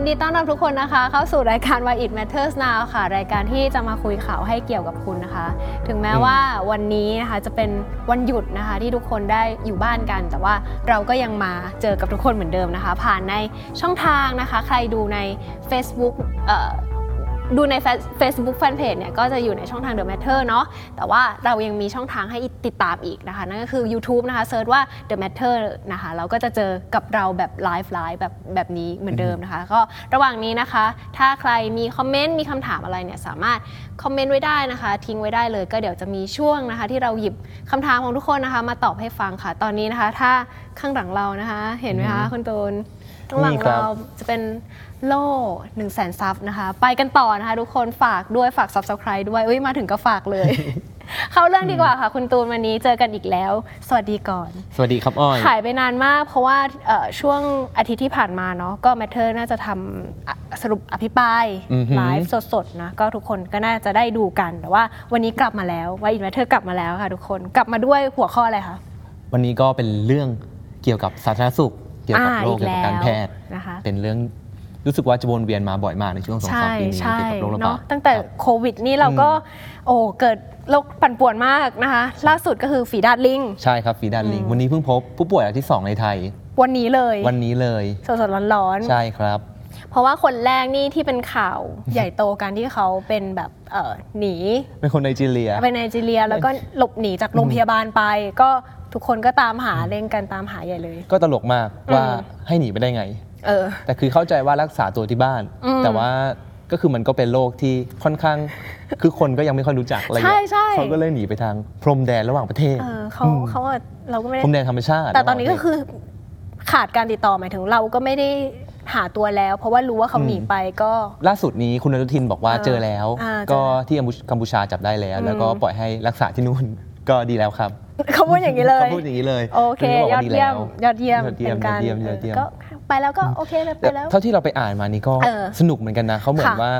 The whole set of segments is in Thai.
ยินดีต้อนรับทุกคนนะคะ เข้าสู่รายการ Why It Matters Now ค่ะ รายการที่จะมาคุยข่าวให้เกี่ยวกับคุณนะคะ ถึงแม้ว่าวันนี้นะคะจะเป็นวันหยุดนะคะที่ทุกคนได้อยู่บ้านกัน แต่ว่าเราก็ยังมาเจอกับทุกคนเหมือนเดิมนะคะ ผ่านในช่องทางนะคะ ใครดูใน Facebook เอ่อ ดูใน Facebook Fanpage เนี่ยก็จะอยู่ในช่องทาง The Matter เนาะแต่ว่าเรายังมีช่องทางให้ติดตามอีกนะคะ นั่นก็คือ YouTube นะคะ search ว่า The Matter นะคะเราก็จะเจอกับเราแบบไลฟ์ไลฟ์แบบแบบนี้เหมือนเดิมนะคะ ก็ระหว่างนี้นะคะ ถ้าใครมีคอมเมนต์มีคำถามอะไรเนี่ยสามารถคอมเมนต์ไว้ได้นะคะ ทิ้งไว้ได้เลยก็เดี๋ยวจะมีช่วงนะคะ ที่เราหยิบคำถามของทุกคนนะคะ มาตอบให้ฟังค่ะ ตอนนี้นะคะ ถ้าข้างหลังเรานะคะ เห็นไหมคะคุณตูน ข้างหลังนี่ครับ เราจะเป็นโล่หนึ่งแสน sub นะคะ ไปกันต่อนะคะ ทุกคนฝากด้วยฝาก subscribe ด้วยอุ้ยมาถึงก็ฝากเลย เข้าเรื่องดีกว่าค่ะ คุณตูนวันนี้เจอกันอีกแล้ว สวัสดีก่อน สวัสดีครับอ้อย หายไปนานมาก เพราะว่าเอ่อช่วงอาทิตย์ที่ผ่านมาเนาะก็ Matter น่าจะทำอะสรุปอภิปรายอือหือ ไลฟ์สดๆนะก็ทุกคนก็น่าจะได้ดูกันแต่ว่าวันนี้กลับมาแล้ว Why it Matter กลับมาแล้วค่ะทุกคนกลับมาด้วยหัวข้ออะไรคะ วันนี้ก็เป็นเรื่องเกี่ยวกับสาธารณสุขเกี่ยวกับอ่าโรคอีกเกี่ยวกับการแล้วแพทย์นะคะเป็นเรื่องรู้สึกว่าจะวนเวียนมาบ่อยมากในช่วงสองสามใช่ปีนี้ใช่เกี่ยวกับโรคระบาดเนาะตั้งแต่ครับโควิดนี่เราก็โอ้เกิดโรคปั่นป่วนมากนะคะล่าสุดก็คือฝีดาษลิงใช่ครับฝีดาษลิงอืมวันนี้เพิ่งพบผู้ป่วยรายที่ 2 ในไทย วันนี้เลย วันนี้เลยสดๆร้อนๆใช่ครับ เพราะว่าคนแรกนี่ที่เป็นข่าวใหญ่โตกันที่เขาเป็นแบบเอ่อหนีเป็นคนไนจีเรียไปไนจีเรียแล้วก็หลบหนีจากโรงพยาบาลไปก็ ทุกคนก็ตามหาเร่งกันตามหาใหญ่เลย ก็ตลกมากว่าอืมให้หนีไปได้ไง เออ แต่คือเข้าใจว่ารักษาตัวที่บ้านอืมแต่ว่าก็คือมันก็เป็นโรคที่ค่อนข้าง คือคนก็ยังไม่ค่อยรู้จักอะไรอย่างเงี้ยใช่ใช่เขาก็เลยหนีไปทางพรมแดนระหว่างประเทศเออเขาอืมเขาอะเราก็ไม่ได้พรมแดนธรรมชาติ แต่ตอนนี้ระหก็ว่างประเทศคือขาดการติดต่อหมายถึงเราก็ไม่ได้หาตัวแล้ว เพราะว่ารู้ว่าเขาอืมหนีไปก็ ล่าสุดนี้คุณอนุทินบอกว่าเออเจอแล้วอ่าก็เจอแล้วที่กัมพูชาจับได้แล้วอืมแล้วก็ปล่อยให้รักษาที่นู่นก็ดีแล้วครับ เขาพูดอย่างนี้เลย เขาพูดอย่างนี้เลยโอเคณก็บกยอว่าดเยี่ยม แล้ว ยอดเยี่ยมยอดเยี่ยมเป็นการยอดเยี่ยมยอดเยี่ยม ก็ไปแล้วก็โอเคเลยไปแล้ว เท่าที่เราไปอ่านมานี่ก็เออสนุกเหมือนกันนะเขาเหมือนค่ะ ว่า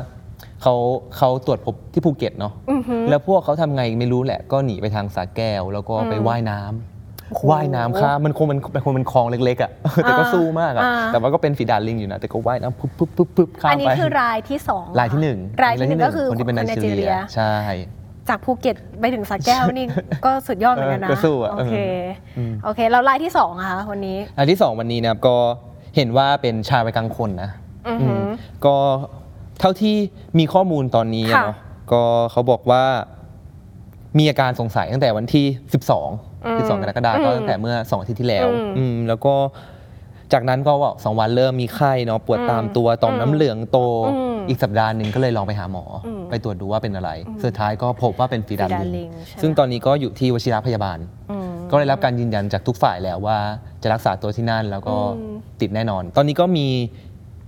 เขาเขาตรวจพบที่ภูเก็ตเนาะอือหือ แล้วพวกเขาทำไงไม่รู้แหละก็หนีไปทางสาแก้ว แล้วก็ไปอืมว่ายน้ำโอ้โหว่ายน้ำข้ามมันคงมันมันคงเป็นคลองเล็กๆอะ แต่ก็อ่าสู้มากอะอ่า แต่ว่าก็เป็นฝีดาดลิงอยู่นะ แต่ก็ว่ายน้ำปุ๊บปุ๊บปุ๊บปุ๊บข้ามอันนี้ไปคือรายที่สองรายที่หนึ่งรายที่หนึ่งก็คือคนที่เป็นไนจีเรีย ใช่ จากภูเก็ตไปถึงสระแก้วนี่ ก็สุดยอดเหมือนกันนะ เออก็สู้อะโอเคอืม โอเค แล้วรายที่สองอะคะวันนี้ อันที่2วันนี้นะครับก็เห็นว่าเป็นชายวัยกลางคนนะอือหืออืมก็เท่าที่มีข้อมูลตอนนี้อะค่ะ เนาะก็เขาบอกว่ามีอาการสงสัยตั้งแต่วันที่ 12อืม12กรกฎาคมก็อืมตั้งแต่เมื่อ2อาทิตย์ที่แล้วอืม อืมแล้วก็ จากนั้นก็ว่าสองวันเริ่มมีไข้เนาะปวดตามตัวต่อมอืมน้ำเหลืองโตอืมอีกสัปดาห์หนึ่งก็เลยลองไปหาหมออมไปตรวจดูว่าเป็นอะไร สุดท้ายก็พบว่าเป็นฟีดาดฟีดาดลิลิงงใช่ซึ่งตอนนี้ก็อยู่ที่วชิรพยาบาลอืมก็ได้รับการยืนยันจากทุกฝ่ายแล้วว่าจะรักษาตัวที่นั่นแล้วก็อืมติดแน่นอน ตอนนี้ก็มี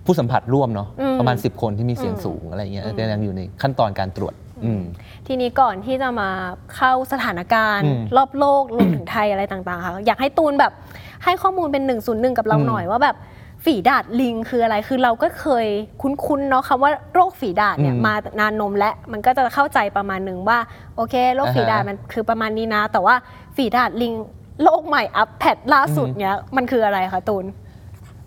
ผู้สัมผัสร่วมเนาะอืมประมาณ 10 คนที่มีเสี่ยงอืมสูงอะไรเงี้ยอืมก็ยังอยู่ในขั้นตอนการตรวจอืมทีนี้ก่อนที่จะมาเข้าสถานการณ์อืมรอบโลกรวมถึงไทยอะไรต่างๆค่ะอยากให้ตูนแบบ ให้ข้อมูลเป็น1นึกับเราอืมหน่อยว่าแบบฝีดาดลิงคืออะไร คือเราก็เคยคุ้นๆเนาะคำว่าโรคฝีดาดเนี่ยอืมมานานนมและมันก็จะเข้าใจประมาณหนึ่งว่าโอเคโรคฝีดาดอ่าฮะมันคือประมาณนี้นะ แต่ว่าฝีดาดลิงโรคใหม่อัปแพดล่าสุดอืมเนี่ยมันคืออะไรคะตูน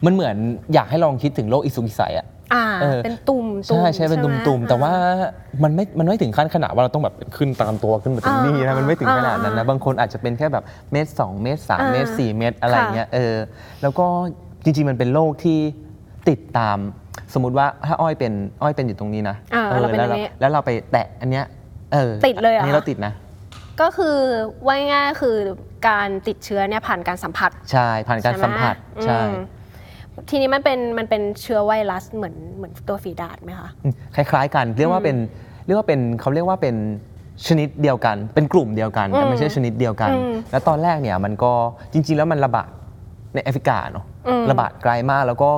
มันเหมือนอยากให้ลองคิดถึงโรคอิสุกิไสอะ อ่า เออ เป็นตุ่มใช่ใช่เป็นไหตุ่มๆแต่ว่าอ่มันไม่มันไม่ถึงขั้นขนาดว่าเราต้องแบบขึ้นตามตัวขึ้นมาถึงนี่อ่านะมันไม่ถึงขนาดนั้นอ่านะบางคนอาจจะเป็นแค่แบบเมตรสองเมตรสามอ่าเมตรสี่เมตรอะไรค่ะเงี้ยเออแล้วก็จริงๆมันเป็นโรคที่ติดตาม สมมุติว่าถ้าอ้อยเป็นอ้อยเป็นอยู่ตรงนี้นะอ่าเออเราเป็นแล้วอย่างเรานี้แล้วเราไปแตะอันเนี้ยเออติดเลยเหรออันนี้เราติดนะ ก็คือว่าง่ายๆคือการติดเชื้อเนี่ยผ่านการสัมผัส ใช่ผ่านการใช่ไหสัมผัสใช่อืม ทีนี้มันเป็นมันเป็นเชื้อไวรัสเหมือนเหมือนตัวฝีดาดไหมคะอืมคล้ายๆ กันเรียกว่าเป็นเรียกว่าเป็นเขาเรียกว่าเป็นชนิดเดียวกัน เป็นกลุ่มเดียวกันแต่ไม่ใช่ชนิดเดียวกันอืมแล้วตอนแรกเนี่ยมันก็จริง ๆ แล้วมันระบาดในแอฟริกาเนาะอืมระบาดไกลมากแล้วก็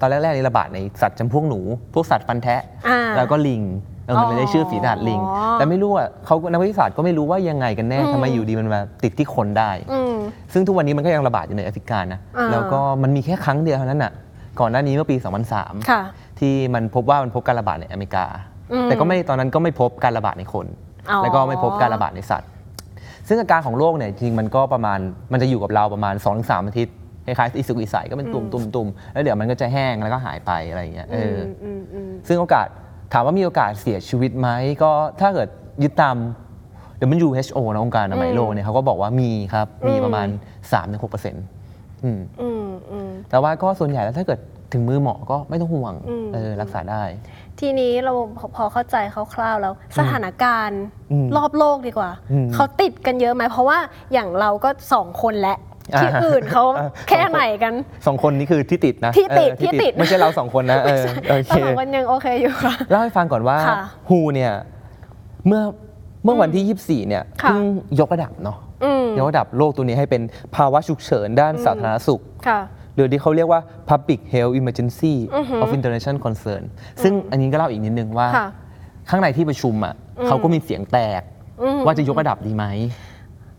ตอนแรกๆนี่ระบาดในสัตว์จำพวกหนู พวกสัตว์ฟันแทะอ่าแล้วก็ลิง เออมันเลยได้ชื่อฝีดาดลิงอ๋อแต่ไม่รู้อะเขานักวิทยาศาสตร์ก็ไม่รู้ว่ายังไงกันแน่อืมทำไมอยู่ดีมันมาติดที่คนได้อืมซึ่งทุกวันนี้มันก็ยังระบาดอยู่ในแอฟริกานะอ่าแล้วก็มันมีแค่ครั้งเดียวเท่านั้นน่ะ ก่อนหน้านี้เมื่อปี 2003ค่ะที่มันพบว่ามันพบการระบาดในอเมริกาอืมแต่ก็ไม่ตอนนั้นก็ไม่พบการระบาดในคนอ๋อแล้วก็ไม่พบการระบาดในสัตว์ ซึ่งอาการของโรคเนี่ยจริงๆมันก็ประมาณมันจะอยู่กับเราประมาณ2อถึงสอาทิตย์คล้ายๆอิสุกอิสัยก็เป็นตุ่มตุ่มตุ่มแล้วเดี๋ยวมันก็จะแห้งแล้วก็หายไปอะไรอย่างเงี้ยเอออมอืมอืมซึ่งโอกาส ถามว่ามีโอกาสเสียชีวิตไหมก็ถ้าเกิดยึดตาม WHO นะองค์การอนามัยโลกเนี่ยเขาก็บอกว่ามีครับมีประมาณ 3-6%อืมอืมอืมแต่ว่าก็ส่วนใหญ่แล้วถ้าเกิดถึงมือหมอก็ไม่ต้องห่วงอืมเออรักษาได้ ทีนี้เราพอพอเข้าใจคร่าวๆแล้วสถานการณ์อืมรอบโลกดีกว่าอืมเขาติดกันเยอะไหมเพราะว่าอย่างเราก็สองคนและอ่า ที่อื่นเขาอ่าแค่ไหนกันสองคนนี้คือที่ติดนะที่ติดเออที่ติดไม่ใช่เราสองคนนะเออโอเคแต่สองคนยังโอเคอยู่ค่ะเล่าให้ฟังก่อนว่าค่ะฮูเนี่ยเมื่อเมื่อวันที่ 24 เนี่ยค่ะเพิ่งยกระดับเนาะอืมยกระดับโลกตัวนี้ให้เป็นภาวะฉุกเฉินด้านสาธารณสุขค่ะหรือที่เขาเรียกว่า Public Health Emergency อือหือ of International Concern ซึ่งอันนี้ก็เล่าอีกนิดนึงว่าค่ะข้างในที่ประชุมอะอืมเขาก็มีเสียงแตกอืมว่าจะยกระดับดีไหม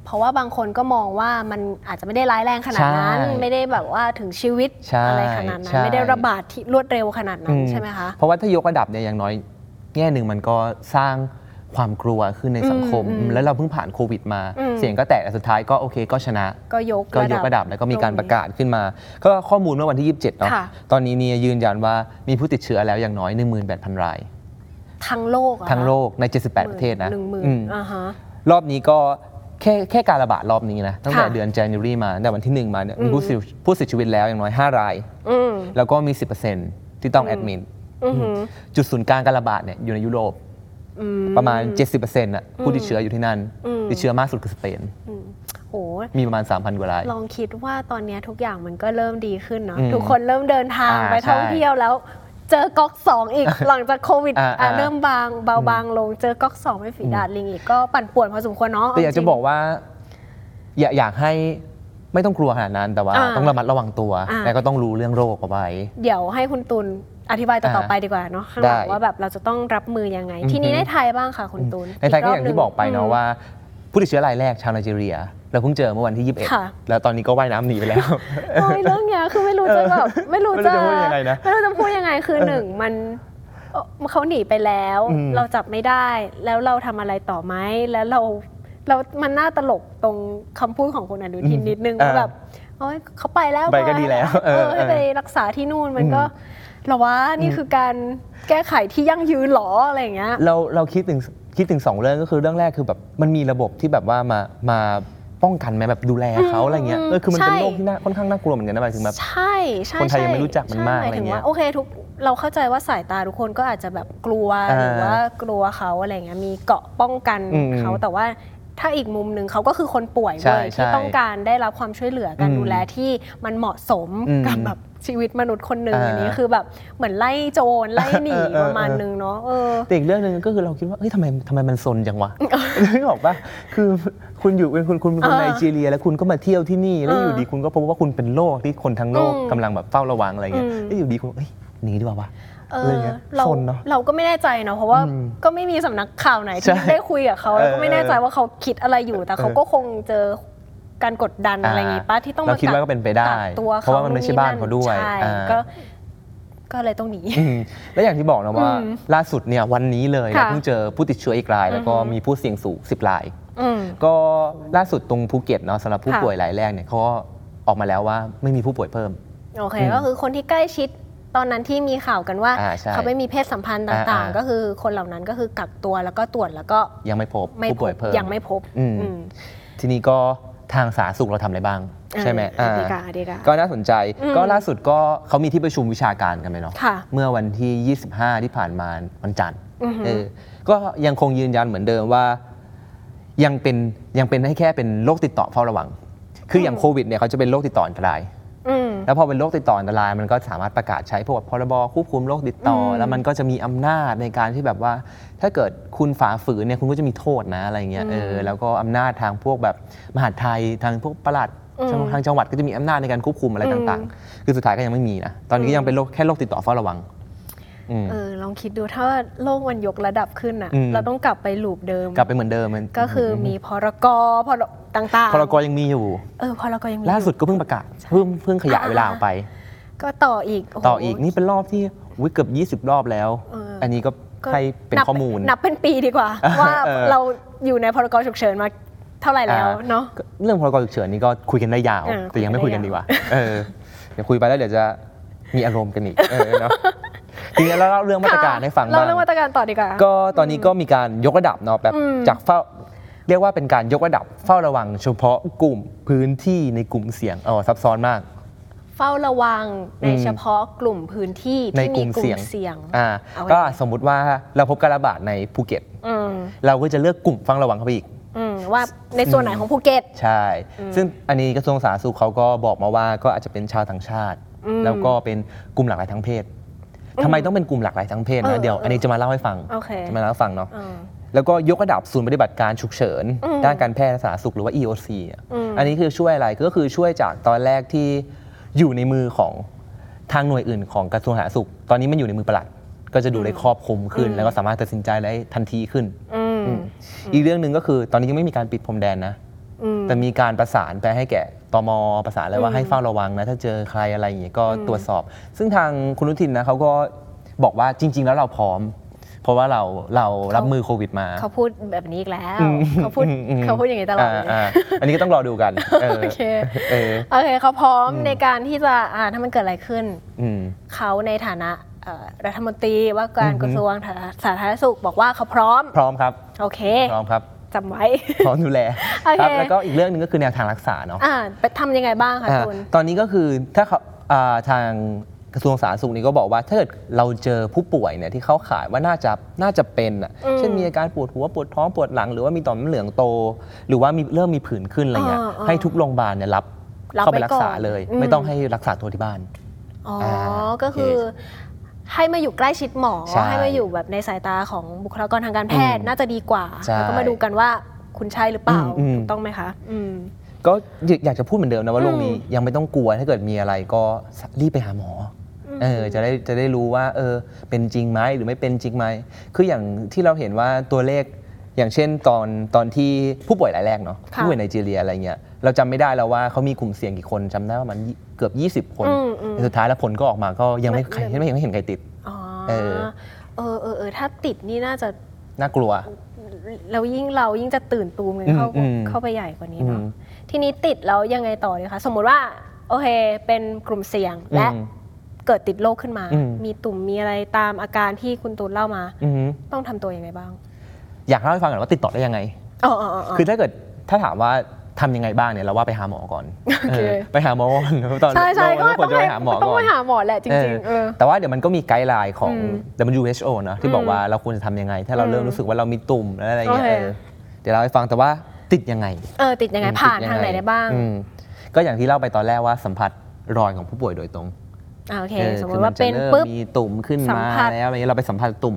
เพราะว่าบางคนก็มองว่ามันอาจจะไม่ได้ร้ายแรงขนาดนั้น ใช่ไม่ได้แบบว่าถึงชีวิตใช่อะไรขนาดนั้ใช่ น ไม่ได้ระบาดที่รวดเร็วขนาดนั้นอืใช่ไหมคะ เพราะว่าถ้ายกระดับเนี่ยอย่างน้อยแง่หนึ่งมันก็สร้างความกลัวขึ้นในสังคม อืมอืมแล้วเราเพิ่งผ่านโควิดมา อืม เสียงก็แตกแต่สุดท้ายก็โอเคก็ชนะ ก็ยกก็ยกระดับแล้วก็มีการประกาศขึ้นมา ก็ข้อมูลเมื่อวันที่ 27เนาะค่ะ ตอนนี้เนี่ยยืนยันว่ามีผู้ติดเชื้อแล้วอย่างน้อย 18,000 ราย ทั้งโลกเหรอคะทั้งโลกใน 78 ประเทศนะหนึ่งหมื่นอืมอ่าฮะ รอบนี้ก็ แค่แค่การระบาดรอบนี้นะ ตั้งแต่ค่ะ เดือน January มาตั้งแต่วันที่ 1 มาเนี่ยมีอืมผู้เสียผู้เสียชีวิตแล้วอย่างน้อย 5 ราย อืมแล้วก็มี 10%ที่ต้องแอดมินอือหือจุดศูนย์กลางการระบาดเนี่ยอยู่ในยุโรปอืม ประมาณ 70%น่ะผู้ติดเชื้ออยู่ที่นั่น อืม ติดเชื้อมากสุดคือสเปน โห มีประมาณ 3,000 กว่าราย ลองคิดว่าตอนเนี้ยทุกอย่างมันก็เริ่มดีขึ้นเนาะอืมทุกคนเริ่มเดินทางอ่าไปท่องใช่ เที่ยวแล้ว เจอก๊อกสองอีก หลังจากโควิดอ่าอะอ่า เริ่มบางเบาบางลง เจอก๊อกสองไม่ฝีดาดลิงอีกก็ปั่นป่วนพอสมควรเนาะแต่อยากจะจริง บอกว่า อยากอยากให้ไม่ต้องกลัวขนาดนั้นแต่ว่า อ่าต้องระมัดระวังตัว อ่า และก็ต้องรู้เรื่องโรคเอาไว้ เดี๋ยวให้คุณตุลอธิบายต่ออ่าๆไปดีกว่าเนาะข้างหลังได้ว่าแบบเราจะต้องรับมือยังไง อือฮึ ทีนี้ในไทยบ้างค่ะคุณตุลในไทยก็อย่างที่บอกไปเนาะมว่า ผู้ติดเชื้อรายแรกชาวไนจีเรีย เราเพิ่งเจอเมื่อวันที่ ค่ะ 21 แล้วตอนนี้ก็ว่ายน้ำหนีไปแล้ว โอ้ยเรื่องเนี้ยคือไม่รู้จะแบบไม่รู้ไม่รู้จะจะพูดยังไงนะไม่รู้จะพูดยังไงคือหนึ่งมันเอ่อเขาหนีไปแล้ว อืม เราจับไม่ได้ แล้วเราทำอะไรต่อไหมแล้วเราเรามันน่าตลกตรงคำพูดของคุณอนุทินนิดนึงว่าแบบโอ้ยเขาไปแล้วไปก็ดีแล้วเออเออให้ไปรักษาที่นู่นมันก็อืมเหรอวะนี่คือการแก้ไขที่ยั่งยืนเหรออะไรอย่างเงี้ย เราเราคิดถึงคิดถึงสองเรื่องก็คือเรื่องแรกคือแบบมันมีระบบที่แบบว่ามามา ป้องกันไหมแบบดูแลเขาอะไรเงี้ยเออคือมันเป็นใช่โรคที่น่าค่อนข้างน่ากลัวเหมือนกันนะหมายถึงแบบใช่ใช่คนไทยยังใช่ไม่รู้จักมันมากใช่หอะไรเงี้ยถึว่าโอเคทุกเราเข้าใจว่าสายตาทุกคนก็อาจจะแบบกลัวอ่าหรือว่ากลัวเขาอะไรเงี้ยมีเกราะป้องกันอืมเขาแต่ว่า ถ้าอีกมุมหนึ่งเขาก็คือคนป่วยใช่เลยที่ใช่ต้องการได้รับความช่วยเหลือการอืมดูแลที่มันเหมาะสมอืมกับแบบชีวิตมนุษย์คนหนึ่งอ่าอันนี้คือแบบเหมือนไล่โจรไล่หนีเออเออ ประมาณนึงเนาะเออ แต่อีกเรื่องหนึ่งก็คือเราคิดว่าเฮ้ยทำไมทำไมมันซนจังวะ นึกออกปะคือคุณอยู่เป็นคุณคุณเป็นคนเออไนจีเรีย แล้วคุณก็มาเที่ยวที่นี่แล้วเออออยู่ดีคุณก็พบว่าคุณเป็นโรคที่คนทั้งโลกอืมกำลังแบบเฝ้าระวังอะไรเงี้ยอืม แล้วอยู่ดีคุณเฮ้ยหนีดีกว่าวะเออะไรอเงี้ยเราซนเนอะเราก็ไม่แน่ใจเนาะเพราะว่าอืมก็ไม่มีสำนักข่าวไหนใช่ที่ได้คุยกับเขาแล้วก็ไม่แน่ใจว่าเขาคิดอะไรอยู่ แต่เขาเออก็คงเจอการกดดันอะไรอย่างงี้ป้าที่ต้องเรามาคิดว่าก็เป็นไปได้กัตัวเพราะว่ามันไม่ใช่บ้านเขาด้วยใช่อ่า ก็ก็เลยต้องหนี อืมแล้วอย่างที่บอกนะว่า อืมล่าสุดเนี่ยวันนี้เลยค่ะเราเพิ่งเจอผู้ติดเชื้ออีกราย แล้วก็อือฮึ มีผู้เสี่ยงสูง10ราย อืม ก็ล่าสุดตรงภูเก็ตเนาะสำหรับผู้ค่ะ ป่วยรายแรกเนี่ยเขาก็ออกมาแล้วว่าไม่มีผู้ป่วยเพิ่ม โอเค อืมก็คือคนที่ใกล้ชิด ตอนนั้นที่มีข่าวกันว่า อ่าใช่เขาไม่มีเพศสัมพันธ์ต่างอ่าๆ ๆ ก็คือคนเหล่านั้นก็คือกักตัวแล้วก็ตรวจแล้วก็ยังไม่พบไม่ผู้พป่วยบเพิ่ม ยังไม่พบอืม อืม ทีนี้ก็ทางสาธารณสุขเราทำอะไรบ้าง ใช่ไหมเอออ่าดีกว่าดีกว่า ก็น่าสนใจอืม ก็ล่าสุดก็เขามีที่ประชุมวิชาการกันไปเนาะค่ะเมื่อวันที่ 25 ที่ผ่านมาวันจันทร์อือฮึเออก็ยังคงยืนยันเหมือนเดิมว่า ยังเป็นยังเป็นให้แค่เป็นโรคติดต่อเฝ้าระวัง คืออย่างโควิดเนี่ยเขาจะเป็นโรคติดต่ออันตราย อืม แล้วพอเป็นโรคติดต่ออันตรายมันก็สามารถประกาศใช้พวกพรบควบคุมโรคติดต่ออม แล้วมันก็จะมีอำนาจในการที่แบบว่า ถ้าเกิดคุณฝ่าฝืนเนี่ยคุณก็จะมีโทษนะอะไรเงี้ยเออแล้วก็อำนาจทางพวกแบบมหาดไทยทางพวกปลัดอืมทางจังหวัดก็จะมีอำนาจในการควบคุมอะไรอืมต่างๆ คือสุดท้ายก็ยังไม่มีนะตอนนี้ก็ยังเป็นโรคแค่โรคติดต่อเฝ้าระวังอืม เออลองคิดดูถ้าโลกมันยกระดับขึ้นอะ อืม เราต้องกลับไปลูปเดิม กลับไปเหมือนเดิมมันก็คือมีพรกพรต่างๆพรกยังมีอยู่ เออพรกยังมีล่าสุดอยู่ก็เพิ่งประกาศเพิ่งเพิ่งขยายเวลาออกไป ก็ต่ออีกโโห ต่ออีกนี่เป็นรอบที่อุ๊ยเกือบ20 รอบแล้ว เอออั อันนี้ก็ก็ให้เป็นนับข้อมูล นับเป็นปีดีกว่า ว่าเออ เราอยู่ในพรกฉุกเฉินมาเท่าไหร่แล้วเนาะ ก็เรื่องพรกฉุกเฉินนี่ก็คุยกันได้ยาว เออแต่ยังไม่คุคุยยกักันนได้ ดียาวกว่า เออเดี๋ยวคุยไปแล้วเดี๋ยวจะมีอารมณ์กันอีกเออเนาะ ทีนี้เราเล่าเรื่องมาตรการให้ฟังเราบ้างเรื่องมาตรการต่อดีกว่า ก็ตอนนี้ก็มีการยกระดับเนาะแบบอืมจากเฝ้าเรียกว่าเป็นการยกระดับเฝ้าระวังเฉพาะกลุ่มพื้นที่ในกลุ่มเสี่ยงอ๋อซับซ้อนมาก เฝ้าระวังในอืมเฉพาะกลุ่มพื้นที่ในที่กมีลุ่มกลุ่เสี่ยมงเสี่ยงอ่าเอาไว้ก็สมมุติว่าเราพบการระบาดในภูเก็ตอืมเราก็จะเลือกกลุ่มเฝ้าระวังเข้าไปอีกอืมว่าในส่วนไหนของภูเก็ตใช่ ซึ่งอันนี้กระทรวงสาธารณสุขเขาก็บอกมาว่าก็อาจจะเป็นชาวต่างชาติอืมแล้วก็เป็นกลุ่มหลากหลายทางเพศ ทำไมต้องเป็นกลุ่มหลากหลายทางเพศเอนะอเดี๋ยวเอออัอันนี้จะมาเล่าให้ฟังโอเคจะมาเล่าให้ฟังเนาะอืมแล้วก็ยกระดับศูนย์ปฏิบัติการฉุกเฉินอืมด้านการแพทย์และสาธารณสุขหรือว่า EOC อะอืมอันนี้คือช่วยอะไรก็คือช่วยจากตอนแรกที่อยู่ในมือของทางหน่วยอื่นของกระทรวงสาธารณสุข ตอนนี้มันอยู่ในมือปลัด ก็จะดูได้ครอบคลุมขึ้น แล้วก็สามารถตัดสินใจได้ทันทีขึ้นอืมอืมอีกเรื่องหนึ่งก็คือตอนนี้ยังไม่มีการปิดพรมแดนนะอืมแต่มีการประสานไปให้แก่ ตมประสานเลยว่าอืมให้เฝ้าระวังนะ ถ้าเจอใครอะไรอย่างเงี้ยก็อืมตรวจสอบ ซึ่งทางคุณนุทินนะเขาก็บอกว่าจริง ๆ แล้วเราพร้อม เพราะว่าเราเรารับมือโควิดมา เขาพูดแบบนี้อีกแล้วอืมเขาพูดอืมเขาพูดอย่างนี้ตลอดเลยาาอันนี้ก็ต้องรอดูกันเออโอเคเออโอเคเขาพร้อมอืมในการที่จะอ่าถ้ามันเกิดอะไรขึ้นอืมเขาในฐานะเอ่อรัฐมนตรีว่าการอือฮึกระทรวงสาธารณสุขบอกว่าเขาพร้อม พร้อมครับ โอเค พร้อมครับ จำไว้ พร้อมดูแลโอเค ครับแล้วก็อีกเรื่องหนึ่งก็คือแนวทางรักษาเนาะอ่าไปทำยังไงบ้างคะอ่าคุณ ตอนนี้ก็คือถ้าเขาอ่าทางกระทรวงสาธารณสุขนี่ก็บอกว่าถ้าเกิดเราเจอผู้ป่วยเนี่ยที่เขาขายว่าน่าจะน่าจะเป็นอะอืมเช่นมีอาการปวดหัวปวดท้องปวดหลัง หรือว่ามีต่อมน้ำเหลืองโต หรือว่ามีเริ่มมีผื่นขึ้นอะไรเงี้ยอ่าอ่าให้ทุกโรงพยาบาลเนี่ยรับรับเข้าไปไว้รักษาก่อนเลย อืม ไม่ต้องให้รักษาตัวที่บ้าน อ๋ออ่าก็คือ ให้มาอยู่ใกล้ชิดหมอ ใช่ให้มาอยู่แบบในสายตาของบุคลากรทางการแพทย์อืมน่าจะดีกว่า ใช่แล้วก็มาดูกันว่าคุณใช่หรือเปล่าอืมอืม ถูกต้องไหมคะ อืม ก็อยากจะพูดเหมือนเดิมนะว่าอืมโรคนี้ยังไม่ต้องกลัวถ้าเกิดมีอะไรก็รีบไปหาหมออม เออจะได้จะได้รู้ว่าเออเป็นจริงไหมหรือไม่เป็นจริงไหมคืออย่างที่เราเห็นว่าตัวเลข อย่างเช่นตอนตอนที่ผู้ป่วยรายแรกเนาะค่ะผู้ป่วยไนจีเรียอะไรเงี้ยเราจำไม่ได้แล้วว่าเขามีกลุ่มเสี่ยงกี่คนจำได้ว่ามันเกือบ 20 คนอืมอืม แต่สุดท้ายแล้วผลก็ออกมาก็ยังไม่ไม่ใครไม่เห็นไม่เห็นใครติด อ๋อเออ เออเออเออถ้าติดนี่น่าจะน่ากลัว แล้วยิ่งเรายิ่งจะตื่นตูมกันอืมเข้าอืมเข้าไปใหญ่กว่านี้อืเนาะมทีนี้ติดแล้วยังไงต่อดีคะสมมุติว่าโอเคเป็นกลุ่มเสี่ยงและอืมเกิดติดโรคขึ้นมา อืม มีตุ่มมีอะไรตามอาการที่คุณตูนเล่ามา อือฮึ ต้องทำตัวยังไงบ้าง อยากเล่าให้ฟังก่อนว่าติดต่อได้ยังไงอ๋ออ๋ออ๋อคือถ้าเกิดถ้าถามว่าทำยังไงบ้างเนี่ยเราว่าไปหาหมอก่อนโอเคเออไปหาหมอก่อนตอนใช่ใช่ก็เราควรจะไปหาหมอต้องก่อนไปหาหมอแหละจริงๆเออแต่ว่าเดี๋ยวมันก็มีไกด์ไลน์ของอืม WHO นะที่บอกว่าเราควรจะทำยังไง ถ้าเราอืมเริ่มรู้สึกว่าเรามีตุ่มและอะไรเงี้ยโอเคเออเดี๋ยวเราให้ฟังแต่ว่าติดยังไงเออติดยังไงอืมผ่านติทางไหนได้บ้างอืมก็อย่างที่เล่าไปตอนแรกว่าสัมผัสรอยของผู้ป่วยโดยตรงอ่าโอเคเออสมมคือติว่าเป็นจะริ่มปุ๊บมีตุ่มขึ้นสัมมาผัสแล้วอะไรเงี้ยเราไปสัมผัสตุ่ม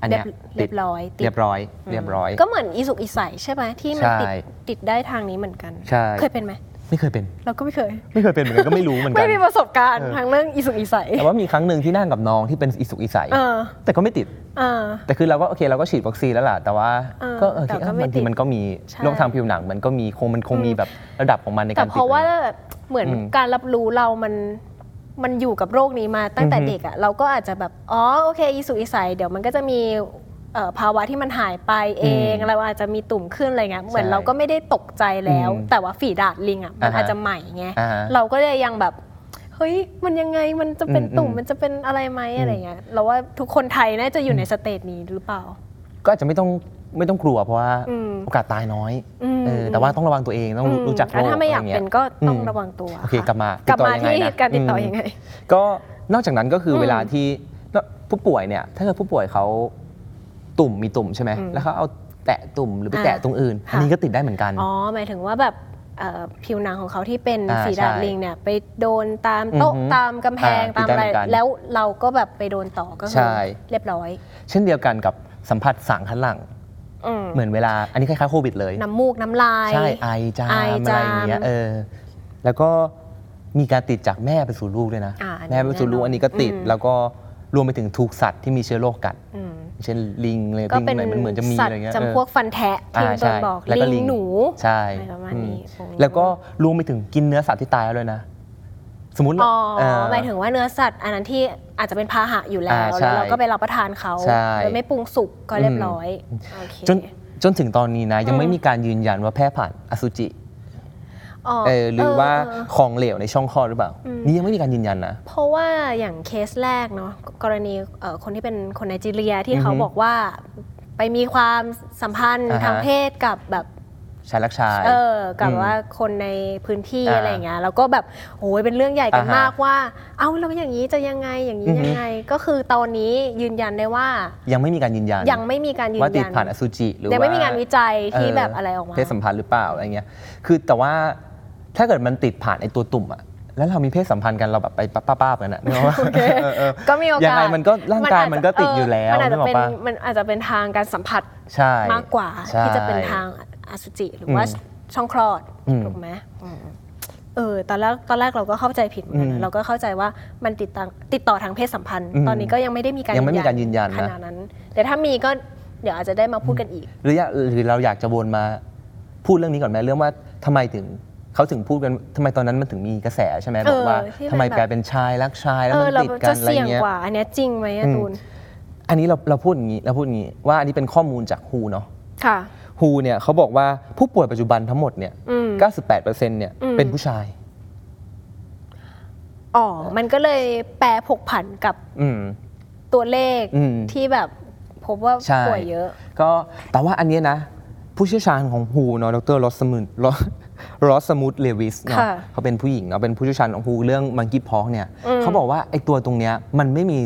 อันเรีเนี้ยยบเรียบร้อยติดเรียบร้อย เรียบร้อย ก็เหมือนอีสุกอีใสใช่ไหมที่มันติดใช่ ติดได้ทางนี้เหมือนกัน ใช่เคยเป็นไหมไม่เคยเป็น เราก็ไม่เคย ไม่เคยเป็นเหมือนกันก็ไม่รู้เหมือนกัไม่น มีประสบการณ์เออ ทางเรื่องอีสุกอีใสแต่ว่ามีครั้งหนึ่งที่นั่งกับน้องที่เป็นอิสุกอิสัยเออแต่ก็ไม่ติด เออ แต่คือเราก็โอเคเราก็ฉีดวัคซีนแล้วล่ะ แต่ว่าเออก็เออแต่คิดก็ว่าไม่บางติทีดมันก็มีใช่ โรคทางผิวหนัง มันก็มีคงมันคงมีแบบระดับของมันในแต่การติดเพราะว่าอะไรเงี้ยเหมือนอืม การรับรู้เรามัน มันอยู่กับโรคนี้มาตั้งแต่อือฮึเด็กอะเราก็อาจจะแบบอ๋อโอเคอีสุกอีใสเดี๋ยวมันก็จะมีเอ่อภาวะที่มันหายไปเองอืมเราอาจจะมีตุ่มขึ้นอะไรเงี้ยเหมือนใช่เราก็ไม่ได้ตกใจแล้วอืมแต่ว่าฝีดาดลิงอะมันอ่าฮะอาจจะใหม่ไงอ่าฮะเราก็เลยยังแบบเฮ้ยมันยังไงมันจะเป็นอืมตุ่มอืมมันจะเป็นอะไรไหมอะไรเงี้ยเราว่าทุกคนไทยน่าจะอยู่ในสเตจนี้หรือเปล่า ก็อาจจะไม่ต้อง ไม่ต้องกลัวเพราะว่าอืมโอกาสตายน้อยอืมเออแต่ว่าต้องระวังตัวเองต้องรู้อืมรู้จักโรแล้วคถ้าไม่อยากะรงี้เป็นก็ต้องมระวังตัวโอเคค่ะกลับมากลับมาติดต่อยังไงที่นะการติดต่อม ยังไง ก็นอกจากนั้นก็คืออมเวลาที่ผู้ป่วยเนี่ยถ้าเกิดผู้ป่วยเขาตุ่มมีตุ่มใช่ไหมอืมแล้วเขาเอาแตะตุ่มหรือไปอ่าแตะตรงอื่น ค่ะ อันนี้ก็ติดได้เหมือนกัน อ๋อหมายถึงว่าแบบเอ่อผิวหนังของเขาที่เป็นอ่าฝีดาดใช่ลิงเนี่ยไปโดนตามโต๊ะอือหือตามกำแพงอ่าตามอะไร ติดได้เหมือนกันแล้วเราก็แบบไปโดนต่อก็คืใช่เรียบร้อย เช่นเดียวกันกับสัมผัสสางคันหลังอืม เหมือนเวลาอันนี้คล้ายๆโควิดเลย น้ำมูกน้ำลาย ใช่ไอจามไออะไรจามอย่างเงี้ยเออแล้วก็มีการติดจากแม่ไปสู่ลูกด้วยนะอ่าอันนี้แม่ไปสู่ลูกแน่นอนอันนี้ก็ติด อืม แล้วก็รวมไปถึงถูกสัตว์ที่มีเชื้อโรคกัด อืมเช่นลิงเลยก็ลิงเป็นไหนมันเหมือนจะมีสัตอะไรว์เงี้ยจำพวกฟันแทะที่อ่าต้นใช่บอกแล้วก็ลิงหนูใช่อะไรประมาณอืมนี้พวกนี้แล้วก็รวมไปถึงกินเนื้อสัตว์ที่ตายแล้วเลยนะ สมมติอ๋อเอ่อหมายถึงว่าเนื้อสัตว์อันนั้นที่อาจจะเป็นพาหะอยู่แล้ว อ่าใช่แล้วเราก็ไปรับประทานเขาใช่ โดยไม่ปรุงสุกก็เรียบร้อยโอเค จนจนถึงตอนนี้นะ ยังอืมไม่มีการยืนยันว่าแพร่ผ่านอสุจิอ๋อเออหรือว่าเออของเหลวในช่องคลอดหรือเปล่าอืมนี่ยังไม่มีการยืนยันนะ เพราะว่าอย่างเคสแรกเนาะกรณีเอ่อคนที่เป็นคนไนจีเรียที่อือฮึเขาบอกว่าไปมีความสัมพันธ์อ่าฮะทางเพศกับแบบ ชายรักชาย เออกับอืมว่าคนในพื้นที่อ่าอะไรอย่างเงี้ยแล้วก็แบบโอ้ยเป็นเรื่องใหญ่กันอ่าฮะมากว่า เอ้าแล้วอย่างนี้จะยังไงอย่างนี้อือฮึ ยังไง ก็คือตอนนี้ยืนยันได้ว่ายังไม่มีการยืนยันยังไม่มีการยืนว่าติดยันผ่านอสุจิหรือยังว่าไม่มีงานวิจัยที่เแบบอะไรออกมา เพศสัมพันธ์หรือเปล่าอะไรเงี้ยคือแต่ว่าถ้าเกิดมันติดผ่านไอตัวตุ่มอะแล้วเรามีเพศสัมพันธ์กันเราแบบไปป้าๆกันอะนึกออกปะโอเค เออเออ ก็มีโอกาสยังไงมันก็ร่างกายมันก็ติดอยู่แล้วมันอาจนึจะกออเป็นกปะ มันอาจจะเป็นทางการสัมผัสใช่ มากกว่า ใช่ ที่จะเป็นทาง อสุจิหรือว่าอืมช่องคลอดอืมถูกไหมอืมเออตอนแรกตอนแรกเราก็เข้าใจผิดเหมือนกันอืนะมเราก็เข้าใจว่ามันติดต่อติดต่อทางเพศสัมพันธ์อืมตอนนี้ก็ยังไม่ได้มีการยังไม่มีการยืนยันนะ ขนาดนั้น แต่ถ้ามีก็เดี๋ยวอาจจะได้มาพูดกันอีก หรืออยากหรือเราอยากจะวนมาพูดเรื่องนี้ก่อนไหมเรื่องว่าทำไมถึงเขาถึงพูดกันทำไมตอนนั้นมันถึงมีกระแสใช่ไหมเออบอกว่าที่เป็นทำไมแบบ กลายเป็นชายรักชายแล้วเอมัอนเราติดกัจะนอะไรเสี่ยงเงี้ย กว่า อันเนี้ยจริงไหมอะอืม ตูนอันนี้เราเราพูดอย่างนี้เราพูดอย่างนี้ว่าอันนี้เป็นข้อมูลจากฮูเนาะ ค่ะ ฮูเนี่ยเขาบอกว่าผู้ป่วยปัจจุบันทั้งหมดเนี่ยอืม 98%เนี่ยอืม เป็นผู้ชาย อ๋อ มันก็เลยแปรผกผันกับอืม ตัวเลขอืม ที่แบบพบว่าใช่ ป่วยเยอะ ก็แต่ว่าอันเนี้ยนะ ผู้เชี่ยวชาญของฮูเนาะดรลอสมุนลอสมูดเลวิสเนาะค่ะเขาเป็นผู้หญิงเนาะเป็นผู้เชี่ยวชาญของฮูเรื่องมังกี้พอกเนี่ยอืม เขาบอกว่าไอ้ตัวตรงเนี้ยมันไม่มี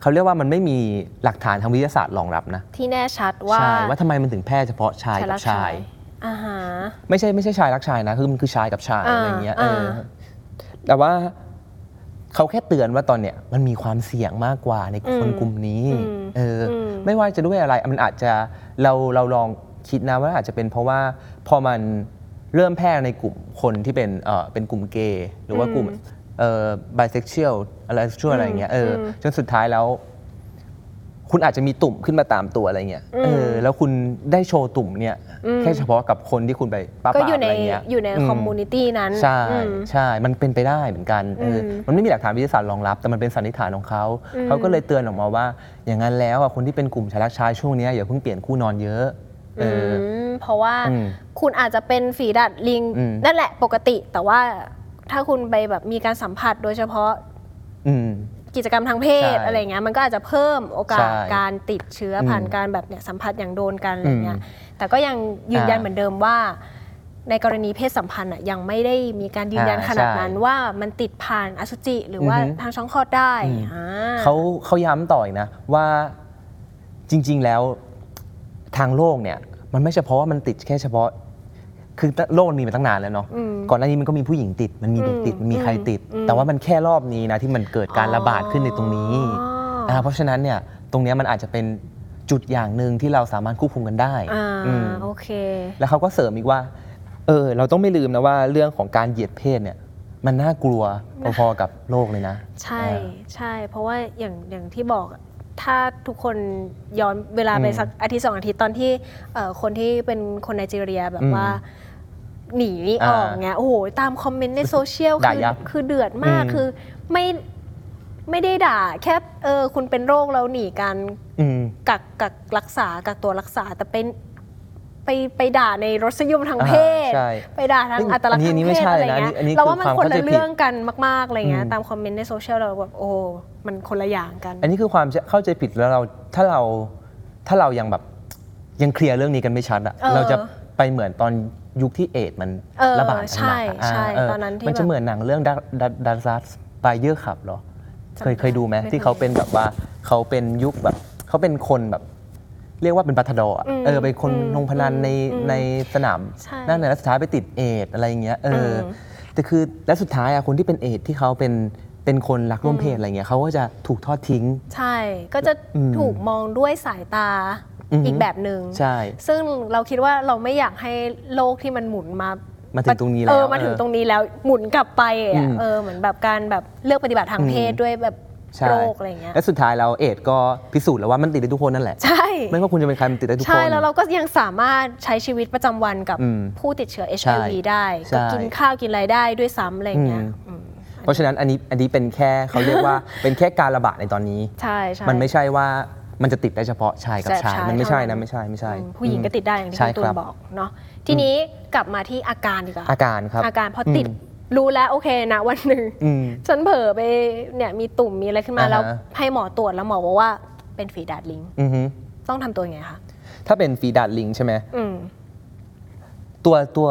เขาเรียกว่ามันไม่มีหลักฐานทางวิทยาศาสตร์รองรับนะที่แน่ชัดว่าใช่ว่าทำไมมันถึงแพร่เฉพาะชายชายกัรับกชาชายยอ่าฮะไม่ใช่ไม่ใช่ชายรักชายนะคือมันคือชายกับชายอ่าอะไรเงี้ยเอออ่าแต่ว่าเขาแค่เตือนว่าตอนเนี้ยมันมีความเสี่ยงมากกว่าในคนอืมกลุ่มนี้อืมเอออมไม่ว่าจะด้วยอะไรมันอาจจะเราเราลองคิดนะว่าอาจจะเป็นเพราะว่าพอมันเริ่มแพร่ในกลุ่มคนที่เป็นเออเป็นกลุ่มเกย์หรือว่ากลุ่ม เอ่อ bisexual อะไรชั่วอะไรเงี้ยเอออมจนสุดท้ายแล้ว คุณอาจจะมีตุ่มขึ้นมาตามตัวอะไรเงี้ยอืมเออแล้วคุณได้โชว์ตุ่มเนี่ยอืมแค่เฉพาะกับคนที่คุณไปป้าก็ปาอยู่ในอะไรเงี้ยอยู่ในมคอมมูนิตี้นั้นใช่อืม ใช่มันเป็นไปได้เหมือนกันเอออมมันไม่มีหลักฐานวิทยาศาสตร์รองรับ แต่มันเป็นสันนิษฐานของเขาอืมเขาก็เลยเตือนออกมาว่า อย่างนั้นแล้วอะคนที่เป็นกลุ่มชายรักชายช่วงเนี้ยอย่าเพิ่งเปลี่ยนคู่นอนเยอะเอออมเพราะว่าอืมคุณอาจจะเป็นฝีดาดลิงอืมนั่นแหละปกติแต่ว่า ถ้าคุณไปแบบมีการสัมผัสโดยเฉพาะอืม กิจกรรมทางเพศใช่อะไรเงี้ยมันก็อาจจะเพิ่มโอกาสใช่การติดเชื้ออมผ่านการแบบเนี่ยสัมผัสอย่างโดนกันอะไรเงี้ยอืมแต่ก็ยังยืนยันอ่าเหมือนเดิมว่า ในกรณีเพศสัมพันธ์อะยังไม่ได้มีการยืนยันอ่าขนาดใช่นั้นว่ามันติดผ่านอสุจิหรือว่าอือฮึทางช่องคลอดได้อืม อ่า เขาเขาย้ำต่ออีกนะว่าจริง ๆ แล้วทางโลกเนี่ย มันไม่เฉพาะว่ามันติดแค่เฉพาะ คือโลกมันมีมาตั้งนานแล้วเนาะอืม ก่อนหน้านี้มันก็มีผู้หญิงติด มันมีเด็กติดอืมมันมีใครติด อืม แต่ว่ามันแค่รอบนี้นะที่มันเกิดการระบาดขึ้นในตรงนี้อ๋ออ่าเพราะฉะนั้นเนี่ยตรงเนี้ยมันอาจจะเป็นจุดอย่างหนึ่งที่เราสามารถควบคุมกันได้อ่าอืม โอเค แล้วเขาก็เสริมอีกว่า เออ เราต้องไม่ลืมนะว่าเรื่องของการเหยียดเพศเนี่ย มันน่ากลัวพอๆกับโลกเลยนะ ใช่อ่าใช่ เพราะว่าอย่างอย่างที่บอกอะถ้าทุกคนย้อนเวลาไปอืมสักอาทิตย์สองอาทิตย์ตอนที่เอ่อคนที่เป็นคนไนจีเรียแบบอืมว่า หนีออกอ่าเงี้ยโอ้โหตามคอมเมนต์ในโซเชียลด่าคือยับคือเดือดมากอืมคือไม่ไม่ได้ด่า แค่เออคุณเป็นโรคแล้วหนีกันอืมกักกักรักษากักตัวรักษาแต่เป็นไปไปด่าในรสนิยมทางเพศอ่าใช่ไปด่าทางอัตลักษณ์ทางเพศอันนี้ไม่ใช่อะไรนะเงี้ยอันนี้เราว่ามันคือคนความละเข้าใจผิดเรื่องกันมากๆอะไรเงี้ยอืมตามคอมเมนต์ในโซเชียลเราแบบโอ้มันคนละอย่างกัน อันนี้คือความเข้าใจผิดแล้วเราถ้าเราถ้าเรายังแบบยังเคลียร์เรื่องนี้กันไม่ชัดอะเออเราจะไปเหมือนตอน ยุคที่เอดส์มันเออระบาดใช่หนักๆอะใช่าเตอนนั้นที่มันจะแบบเหมือนหนังเรื่องดัซซัสไปเยอร์ขับหรอจำเคยเคยดูไหมไม่เคยที่เขาเป็นแบบว่าเขาเป็นยุคแบบเขาเป็นคนแบบ เรียกว่าเป็นบัตดอร์อะอืมเออเป็นคนอืมลงพนันในอืมในสนามใช่นั่นแหละแล้วสุดท้ายไปติดเอดส์อะไรอย่างเงี้ยเอออม แต่คือและสุดท้ายอะคนที่เป็นเอดส์ที่เขาเป็นเป็นคนรักร่วมเพศอะไรเงี้ยเขาก็จะถูกทอดทิ้ง ใช่ ก็จะอืม ถูกมองด้วยสายตา อือฮึอีกแบบหนึง่งใช่ ซึ่งเราคิดว่าเราไม่อยากให้โลกที่มันหมุนมามาถึงตรงนี้แล้วเออมาถึงตรงนี้แล้วหมุนกลับไปอือะมเออเหมือนแบบการแบบเลือกปฏิบัติทางเพศอืมด้วยแบบใช่โรคอะไรอย่างเงี้ยและสุดท้ายแล้วเอดส์ก็พิสูจน์แล้วว่ามันติดได้ทุกคนนั่นแหละ ใช่ ไม่ว่าคุณจะเป็นใครมันติดได้ทุกคน ใช่ แล้วเราก็ยังสามารถใช้ชีวิตประจำวันกับอืมผู้ติดเชื้อใช่ HIV ได้ใช่ก็กินข้าวกินอะไรได้ด้วยซ้ำอะไรอย่างเงี้ยอืมอืมราะฉะนั้นอันนี้อันนี้เป็นแค่เขาเรียกว่าเป็นแค่การระบาดในตอนนี้ ใช่ใช่มันไม่ใช่ว่า มันจะติดได้เฉพาะชายกับแต่ชายชาย มันไม่ใช่เท่านั้นะนไม่ใช่ไม่ใช่อืมผู้หญิงก็ติดได้อย่างที่ใช่คุณตูครันบบอกเนาะทีนี้กลับมาที่อาการดีกว่าอาการครับอาการพอติดอืมรู้แล้วโอเคนะวันหนึ่งอืมฉันเผลอไปเนี่ยมีตุ่มมีอะไรขึ้นมาอ่าฮะแล้วให้หมอตรวจแล้วหมอบอกว่าเป็นฝีดาดลิงอือฮึต้องทำตัวยังไงคะถ้าเป็นฟีดาดลิงใช่ไหมอืมตัวตัว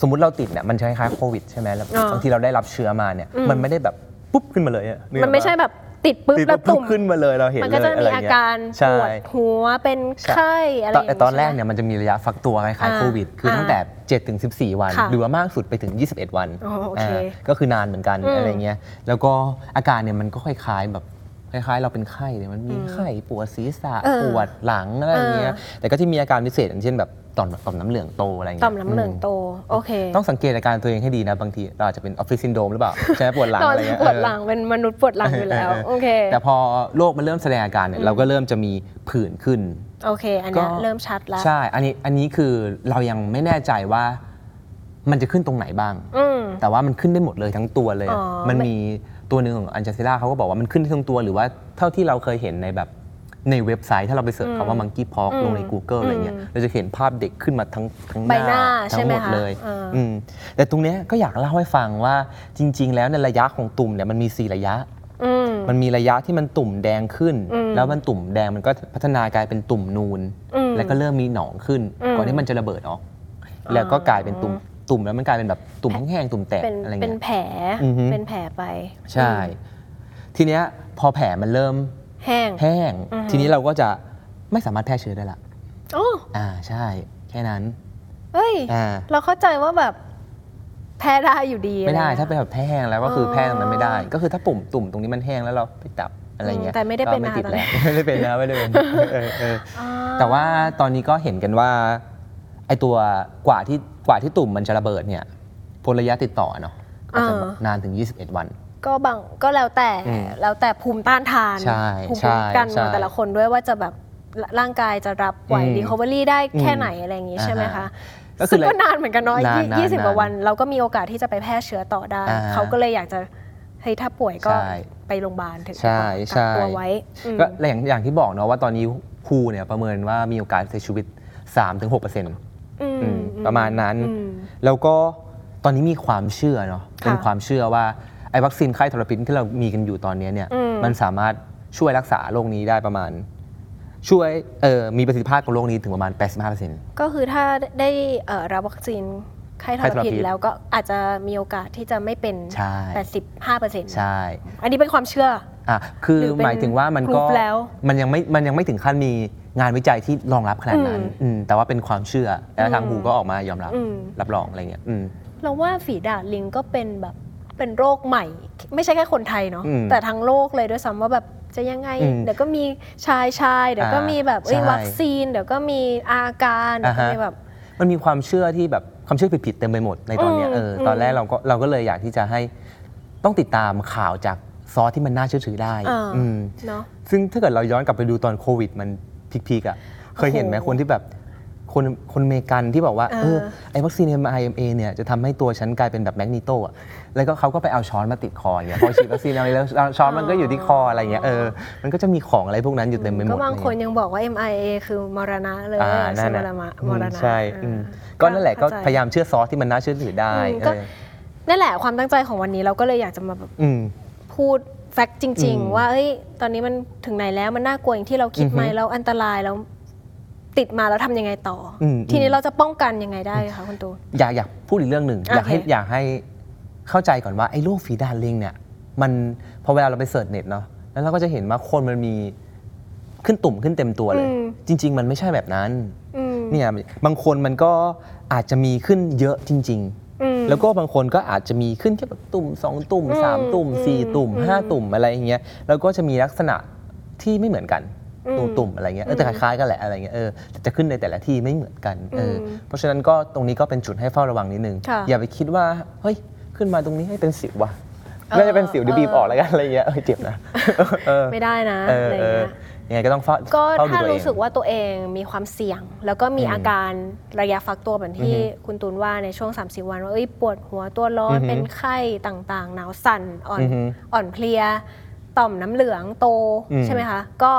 สมมุติเราติดเนี่ยมันจะคล้ายๆโควิดใช่ไหมแล้วอ่าบางทีเราได้รับเชื้อมาเนี่ยอืมมันไม่ได้แบบปุ๊บขึ้นมาเลยอะกออกมันไม่ใช่แบบ ติดปุ๊บติดแล้วปุ๊ตุ่บมขึ้นมาเลยเราเห็นมันเลก็ยจะอะไรมีอาเงี้ยการปใช่ วดหัวเป็นไข้อะไรตอนอย่างตอนแรกใช่ไหมเนี่ยมันจะมีระยะฟักตัวคล้ายอ่าๆโควิด คือตั้งแต่ 7 ถึง 14 วัน ค่ะหรือว่ามากสุดไปถึง 21 วันอ๋อโอเคาก็คือนานเหมือนกันอืมอะไรเงี้ยแล้วก็อาการเนี่ยมันก็คล้ายๆแบบ คล้ายๆ เราเป็นไข้เนี่ยมันมีไข้ปวดศีรษะเออปวดหลังอะไรอย่างเงี้ยเออ แต่ก็ที่มีอาการพิเศษอย่างเช่นแบบต่อมต่อมน้ำเหลืองโตอะไรเงี้ยต่อมน้ำเหลืองโต โอเคต้องสังเกตอาการตัวเองให้ดีนะบางทีเราอาจจะเป็นออฟฟิศซินโดรมหรือเปล่าใช่ไหมปวดหลังตอนอะไรเงี้ยปวดเออหลังเป็นมนุษย์ปวดหลังอยู่แล้ว โอเคแต่พอโรคมันเริ่มแสดงอาการเนี่ยเราก็เริ่มจะมีผื่นขึ้น โอเค อันเนี้ยเริ่มชัดแล้ว ใช่ อันนี้อันนี้คือเรายังไม่แน่ใจว่ามันจะขึ้นตรงไหนบ้าง อืม แต่ว่ามันขึ้นได้หมดเลยทั้งตัวเลย อ๋อมันไม่ มี ตัวหนึ่งของอันจ z ซิล่าเขาก็บอกว่ามันขึ้นได้ทั้งตัวหรือว่าเท่าที่เราเคยเห็นในแบบในเว็บไซต์ถ้าเราไปเสิร์ชคำว่า monkey pox อืมลงใน Google อะไรเงี้ยอืมเราจะเห็นภาพเด็กขึ้นมาทั้งทั้งใบหน้าทั้ใช่งไหมหมดคะเลยเอออืมแต่ตรงเนี้ยก็อยากเล่าให้ฟังว่าจริง ๆ แล้วในระยะของตุ่มเนี่ยมันมี4ระยะ อืม มันมีระยะที่มันตุ่มแดงขึ้น อืมแล้วมันตุ่มแดงมันก็พัฒนากลายเป็นตุ่มนูน อืมแล้วก็เริ่มมีหนองขึ้น อืมก่อนที่มันจะระเบิดออก แล้วก็กลายเป็นตุ่ม ตุ่มแล้วมันกลายเป็นแบบตุ่มแห้งๆตุ่มแตกเป็นอะไรเป็นเงี้ย แผลอือฮึ เป็นแผลไปใช่ทีเนี้ยพอแผลมันเริ่มแห้ง แห้ง อือฮึ ทีนี้เราก็จะไม่สามารถแพร่เชื้อได้ละโอ้อ่าใช่ แค่นั้นเฮ้ย อ่าเราเข้าใจว่าแบบแพ้ได้อยู่ดีไม่ได้อะรถ้าเป็นแบบแห้งแล้วก็คือออแพร่ตรงนั้นไม่ได้ ก็คือถ้าปุ่มตุ่มตรงนี้มันแห้งแล้วเราไปจับอะไรเงี้ยอืมแต่ไม่ได้เป็นก็นะคะติดตอนนี้แล้วไม่ได้เป็นนะไม่ได้เป็นเออเออ อ่แต่ว่าตอนนี้ก็เห็นกันว่า ไอตัวกว่าที่กว่าที่ตุ่มมันจะระเบิดเนี่ยพ้นระยะติดต่อเนาะอาจจะแบบนานถึง 21 วัน ก็บางก็แล้วแต่อืมแล้วแต่ภูมิต้านทานใช่ภูมิใช่คุ้มกันใช่ของแต่ละคนด้วยว่าจะแบบร่างกายจะรับไหวอืม recovery ได้แค่อืมไหนอะไรอย่างงี้ใช่ไหมอ่าคะฮะก็คือซึ่งก็นานเหมือนกันเนาะนานนานยี่สิบกว่าานวัน เราก็มีโอกาสที่จะไปแพร่เชื้อต่อได้อ่าเขาก็เลยอยากจะเฮ้ยถ้าป่วยก็ใช่ไปโรงพยาบาลเถอะใช่ใช่กักตัวไว้อืมก็อย่างอย่างที่บอกเนาะว่าตอนนี้ WHO เนี่ยประเมินว่ามีโอกาสเสียชีวิต 3-6%เอืมอืมประมาณนั้น อืม แล้วก็ตอนนี้มีความเชื่อเนาะค่ะเป็นความเชื่อว่าไอ้วัคซีนไข้ทรพิษที่เรามีกันอยู่ตอนนี้เนี่ยอืม มันสามารถช่วยรักษาโรคนี้ได้ประมาณ ช่วยเออมีประสิทธิภาพกับโรคนี้ถึงประมาณ 85%ก็คือถ้าได้เอ่อรับวัคซีนไข้ทไข้รทรพิพิษษแล้วก็อาจจะมีโอกาสที่จะไม่เป็น ใช่ 85เปอร์เซ็นต์ใช่ อันนี้เป็นความเชื่อ อะคือหรือเป็นหมายถึงว่ามันก็ proof แล้ว มันยังไม่มันยังไม่ถึงขั้นมีงานวิจัยที่รองรับขนาดนั้นอืมอืมแต่ว่าเป็นความเชื่อแล้วทางอืมหูก็ออกมายอมรับ อืม รับรองอะไรเงี้ยอืม เราว่าฝีดาดลิงก็เป็นแบบเป็นโรคใหม่ ไม่ใช่แค่คนไทยเนาะอืมแต่ทั้งโลกเลยด้วยซ้ำว่าแบบจะยังไง อืมเดี๋ยวก็มีชายชายเดี๋ยวก็อ่ามีมีแบบเอ้ยใช่วัคซีน เดี๋ยวก็มีอาการเดี๋ยวก็อ่าฮะ มีแบบ มันมีความเชื่อที่แบบความเชื่อผิดๆเต็มไปหมดในตอนเนี้ยอืมเออตอนอืมแรกเราก็เราก็เลยอยากที่จะให้ต้องติดตามข่าวจาก ซอสที่มันน่าเชื่อถือได้อ่า อืมเนาะ ซึ่งถ้าเกิดเราย้อนกลับไปดูตอนโควิด มัน peak ๆอะเคยเห็นไหมโอ้โหคนที่แบบ คนคนอเมริกันที่บอกว่าเออเออไอ้วัคซีน mRNA เนี่ยจะทำให้ตัวฉันกลายเป็นแบบ Magneto อะแล้วก็เขาก็ไปเอาช้อนมาติดคออย่างเงี้ยพอฉีดวัคซีนอะไรแล้วช้อนมันก็อยู่ที่คออะไรอย่างเงี้ยเออมันก็จะมีของอะไรพวกนั้นอยู่เต็มไปหมดก็บางคนอะไรเงี้ยยังบอกว่า mRNA คือมรณะเลยอ่าใช่นั่นน่ะมรณะอืมมรณะใช่เอออืมก็นั่นแหละก็เข้าใจ พยายามเชื่อซอสที่มันน่าเชื่อถือได้อืมก็ เออนั่นแหละความตั้งใจของวันนี้เราก็เลยอยากจะมาแบบอืม พูด fact จริงอืมๆว่าเอ้ยตอนนี้มันถึงไหนแล้วมันน่ากลัวอย่างที่เราคิดไหมอือฮึแล้วอันตรายแล้วติดมาแล้วทำยังไงต่ออม ทีนี้อืมเราจะป้องกันยังไงได้คะคุณตูน อยากอยากพูดอีกเรื่องหนึ่งอยากให้โอเคอยากให้เข้าใจก่อนว่าไอ้โรคฝีดาษลิงเนี่ยมันพอเวลาเราไป search เน็ตเนาะแล้วเราก็จะเห็นว่าคนมันมีขึ้นตุ่มขึ้นเต็มตัวเลย อืม จริง ๆ มันไม่ใช่แบบนั้น อืม เนี่ยบางคนมันก็อาจจะมีขึ้นเยอะจริงอืมๆ แล้วก็บางคนก็อาจจะมีขึ้นแค่แบบตุ่มสองตุ่มอืมสามตุ่มสี่อืมตุ่มอืมห้าตุ่มอะไรอย่างเงี้ยแล้วก็จะมีลักษณะที่ไม่เหมือนกันอืมตุ่มๆอะไรเงี้ยเออแต่คล้ายๆกันแหละอะไรเงี้ยเออแต่จะขึ้นในแต่ละที่ไม่เหมือนกันเอออมเพราะฉะนั้นก็ตรงนี้ก็เป็นจุดให้เฝ้าระวังนิดนึงค่ะอย่าไปคิดว่าเฮ้ยขึ้นมาตรงนี้ให้เป็นสิวว่ะเออน่าจะเป็นสิวเดี๋ยวบีบเออออกแล้วกันอะไรเงี้ยเออเจ็บนะเออไม่ได้นะเอออะไรเออเงี้ย ยังไงก็ต้องเฝ้าก็เฝ้าดูถ้าตัวเองรู้สึกว่าตัวเองมีความเสี่ยง แล้วก็มีอืมอาการระยะฟักตัวแบบที่อือฮึคุณตูนว่าในช่วง 30 วันว่าเอ้ยปวดหัวตัวร้อนอือฮึ เป็นไข้ต่างๆ หนาวสั่นอ่อน อือฮึ อ่อนเพลีย ต่อมน้ำเหลืองโตอืมใช่ไหมคะ ก็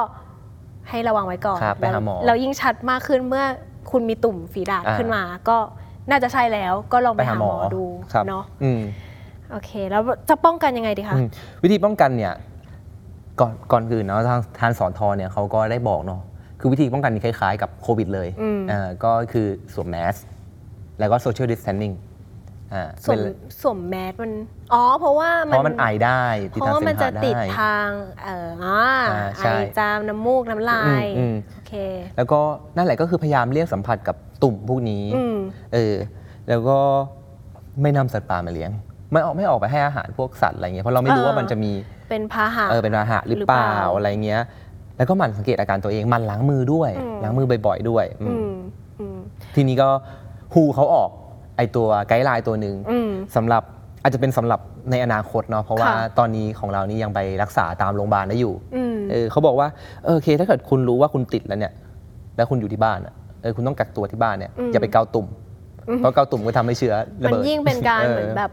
ให้ระวังไว้ก่อนครับไปหาหมอแล้วยิ่งชัดมากขึ้นเมื่อคุณมีตุ่มฝีดาษอ่า ขึ้นมา ก็น่าจะใช่แล้วก็ลองไปไปหาหาหหมมออดูครับเนาะอืม โอเค แล้วจะป้องกันยังไงดีคะ อืมวิธีป้องกันเนี่ย ก่อนก่อนอื่นเนาะทางทางสอนทอเนี่ยเขาก็ได้บอกเนาะคือวิธีป้องกันนี่คล้ายๆ กับโควิดเลยอืมอ่าก็คือสวมแมสก์แล้วก็โซเชียลดิส a ทน n ิ n งอ่าสวมเวลาสวมแมสก์มันอ๋อเพราะว่าเพราะมันไอได้ติดทางเสมหะ เพราะว่ามันจะติดได้ทางเอ่ออ่าอ่าไอใช่จามน้ำมูกน้ำลายอืมอืมโอเคแล้วก็นั่นแหละก็คือพยายามเลี่ยงสัมผัสกับตุ่มพวกนี้อืมเออแล้วก็ไม่นำสัตว์ป่ามาเลี้ยง ไม่ออกไม่ออกไปให้อาหารพวกสัตว์อะไรเงี้ยเพราะเราไม่รู้เออว่ามันจะมีเป็นพาหะเออเป็นอาหารหรือหรือเปเปล่าล่าอะไรเงี้ย แล้วก็หมั่นสังเกตอาการตัวเองหมันล้างมือด้วยอืมล้างมือบ่อยๆด้วยอืมอืมอืมทีนี้ก็ฮูเขาออกไอตัวไกด์ไลน์ตัวหนึ่งอืมสำหรับอาจจะเป็นสำหรับในอนาคตเนาะเพราะว่าค่ะตอนนี้ของเรานี่ยังไปรักษาตามโรงพยาบาลได้อยู่อืมเออเขาบอกว่าเออโอเค ถ้าเกิดคุณรู้ว่าคุณติดแล้วเนี่ย แล้วคุณอยู่ที่บ้านอะเออคุณต้องกักตัวที่บ้านเนี่ยอืมอย่าไปเกาตุ่มเพราะเกาตุ่มก็ทำให้เชื้อระมันเบิดยิ่งเป็นการเหมือนแบบ